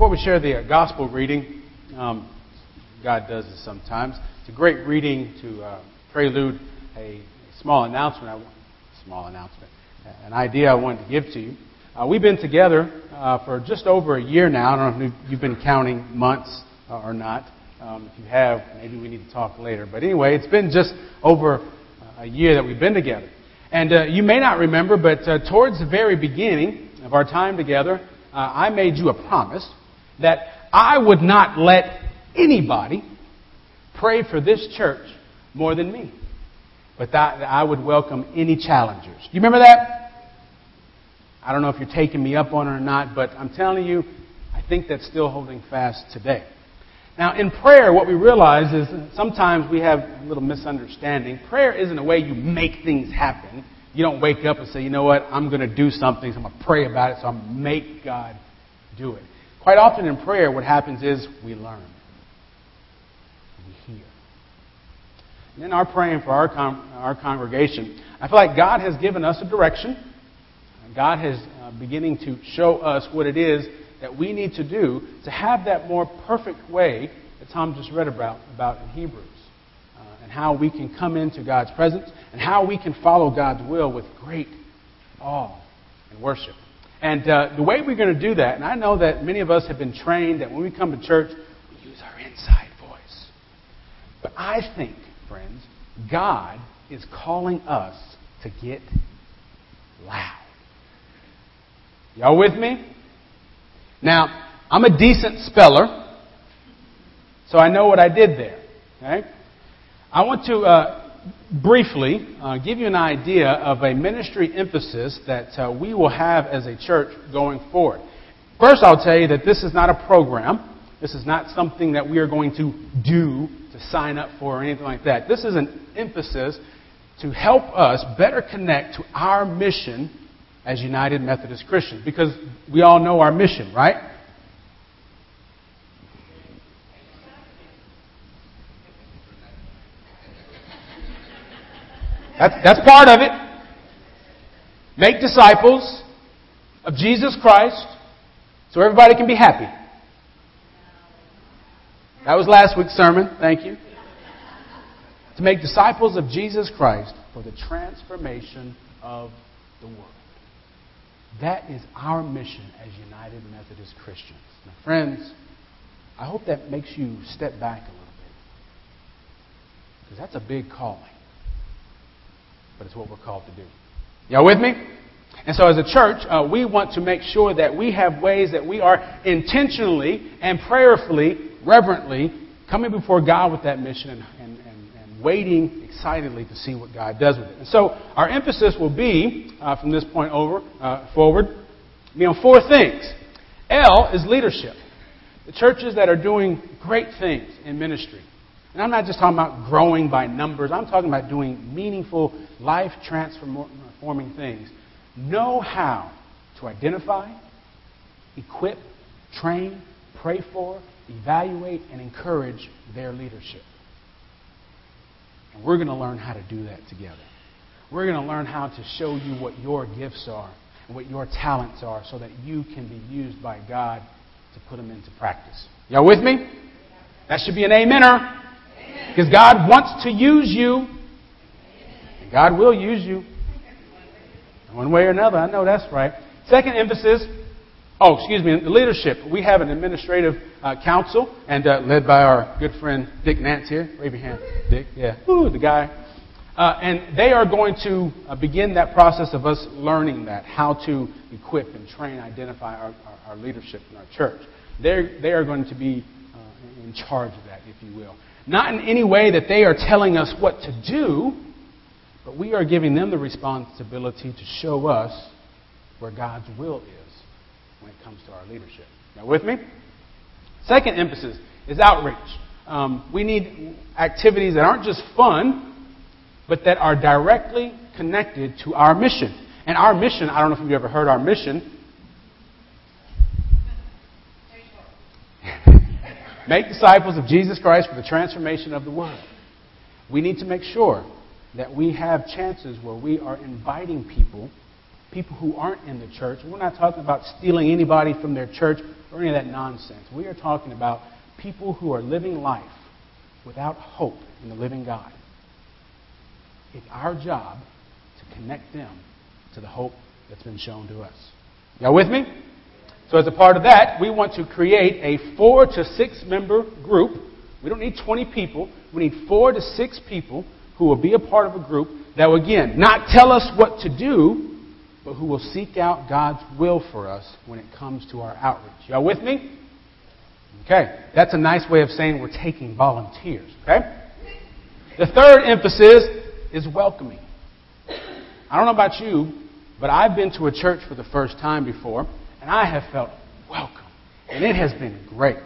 before we share the uh, gospel reading, um, God does this sometimes. It's a great reading to uh, prelude a, a, small announcement. I, small announcement, an idea I wanted to give to you. Uh, we've been together uh, for just over a year now. I don't know if you've been counting months uh, or not. Um, if you have, maybe we need to talk later. But anyway, it's been just over a year that we've been together. And uh, you may not remember, but towards the very beginning of our time together, I made you a promise that I would not let anybody pray for this church more than me, but that I would welcome any challengers. Do you remember that? I don't know if you're taking me up on it or not, but I'm telling you, I think that's still holding fast today. Now, in prayer, what we realize is sometimes we have a little misunderstanding. Prayer isn't a way you make things happen. You don't wake up and say, you know what, I'm going to do something, so I'm going to pray about it, so I'm going to make God do it. Quite often in prayer, what happens is we learn. We hear. And in our praying for our, con- our congregation, I feel like God has given us a direction. God has uh, beginning to show us what it is that we need to do to have that more perfect way that Tom just read about, about in Hebrews. Uh, and how we can come into God's presence and how we can follow God's will with great awe and worship. And uh, the way we're going to do that, and I know that many of us have been trained that when we come to church, we use our inside voice. But I think, friends, God is calling us to get loud. Y'all with me? Now, I'm a decent speller, so I know what I did there. Okay? I want to uh, briefly uh, give you an idea of a ministry emphasis that uh, we will have as a church going forward. First, I'll tell you that this is not a program. This is not something that we are going to do to sign up for or anything like that. This is an emphasis to help us better connect to our mission as United Methodist Christians. Because we all know our mission, right? That's, that's part of it. Make disciples of Jesus Christ so everybody can be happy. That was last week's sermon. Thank you. To make disciples of Jesus Christ for the transformation of the world. That is our mission as United Methodist Christians. Now, friends, I hope that makes you step back a little bit. Because that's a big calling. But it's what we're called to do. Y'all with me? And so, as a church, uh, we want to make sure that we have ways that we are intentionally and prayerfully, reverently coming before God with that mission and, and, and, and waiting excitedly to see what God does with it. And so, our emphasis will be, uh, from this point over uh, forward, be on four things. L is leadership. The churches that are doing great things in ministry. And I'm not just talking about growing by numbers, I'm talking about doing meaningful, life transforming things. Know how to identify, equip, train, pray for, evaluate, and encourage their leadership. And we're going to learn how to do that together. We're going to learn how to show you what your gifts are and what your talents are so that you can be used by God to put them into practice. Y'all with me? That should be an amener. Because God wants to use you. God will use you. One way or another. I know that's right. Second emphasis. Oh, excuse me. The leadership. We have an administrative uh, council, and uh, led by our good friend Dick Nance here. Raise your hand, Dick. Yeah. Ooh, the guy. Uh, and they are going to uh, begin that process of us learning that, how to equip and train, identify our, our, our leadership in our church. They're, they are going to be uh, in charge of that, if you will. Not in any way that they are telling us what to do, but we are giving them the responsibility to show us where God's will is when it comes to our leadership. Now, with me? Second emphasis is outreach. Um, we need activities that aren't just fun, but that are directly connected to our mission. And our mission, I don't know if you've ever heard our mission. Make disciples of Jesus Christ for the transformation of the world. We need to make sure that we have chances where we are inviting people, people who aren't in the church. We're not talking about stealing anybody from their church. or any of that nonsense. We are talking about people who are living life without hope in the living God. It's our job to connect them to the hope that's been shown to us. Y'all with me? So, as a part of that, we want to create a four to six member group. We don't need 20 people. We need four to six people who will be a part of a group that will, again, not tell us what to do, but who will seek out God's will for us when it comes to our outreach. Y'all with me? Okay. That's a nice way of saying we're taking volunteers. Okay? The third emphasis is welcoming. I don't know about you, but I've been to a church for the first time before, and I have felt welcome. And it has been great.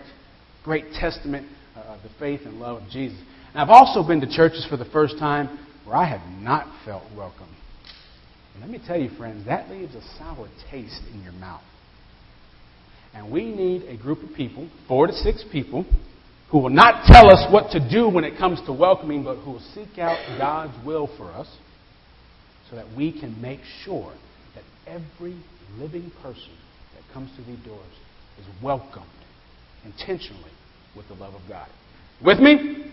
Great testament uh, of the faith and love of Jesus. And I've also been to churches for the first time where I have not felt welcome. And let me tell you, friends, that leaves a sour taste in your mouth. And we need a group of people, four to six people, who will not tell us what to do when it comes to welcoming, but who will seek out God's will for us so that we can make sure that every living person comes through these doors is welcomed intentionally with the love of God. With me?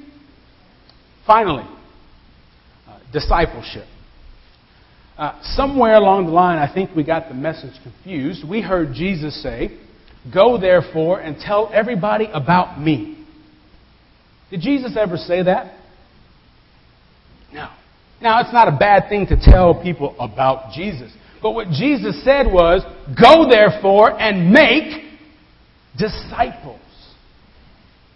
Finally, uh, discipleship. Uh, somewhere along the line, I think we got the message confused. We heard Jesus say, Go therefore and tell everybody about me. Did Jesus ever say that? No. Now, it's not a bad thing to tell people about Jesus. But what Jesus said was, Go therefore and make disciples.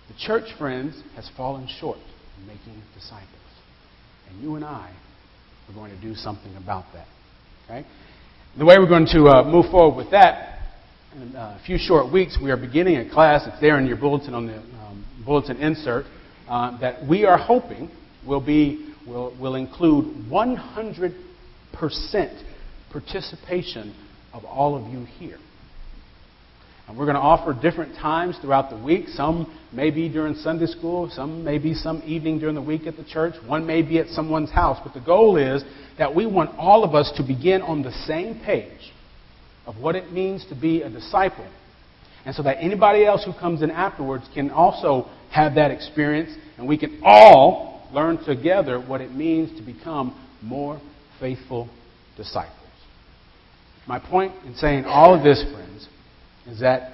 The church, friends, has fallen short in making disciples. And you and I are going to do something about that. Okay? The way we're going to uh, move forward with that, in a few short weeks, we are beginning a class. It's there in your bulletin on the um, bulletin insert uh, that we are hoping will be will, will include 100% participation of all of you here. And we're going to offer different times throughout the week. Some may be during Sunday school, some may be some evening during the week at the church, one may be at someone's house. But the goal is that we want all of us to begin on the same page of what it means to be a disciple. And so that anybody else who comes in afterwards can also have that experience, and we can all learn together what it means to become more faithful disciples. My point in saying all of this, friends, is that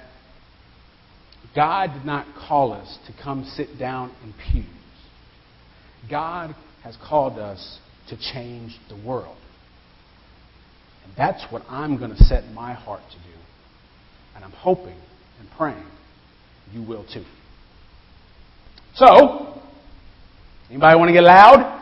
God did not call us to come sit down in pews. God has called us to change the world. And that's what I'm going to set my heart to do. And I'm hoping and praying you will too. So, anybody want to get loud?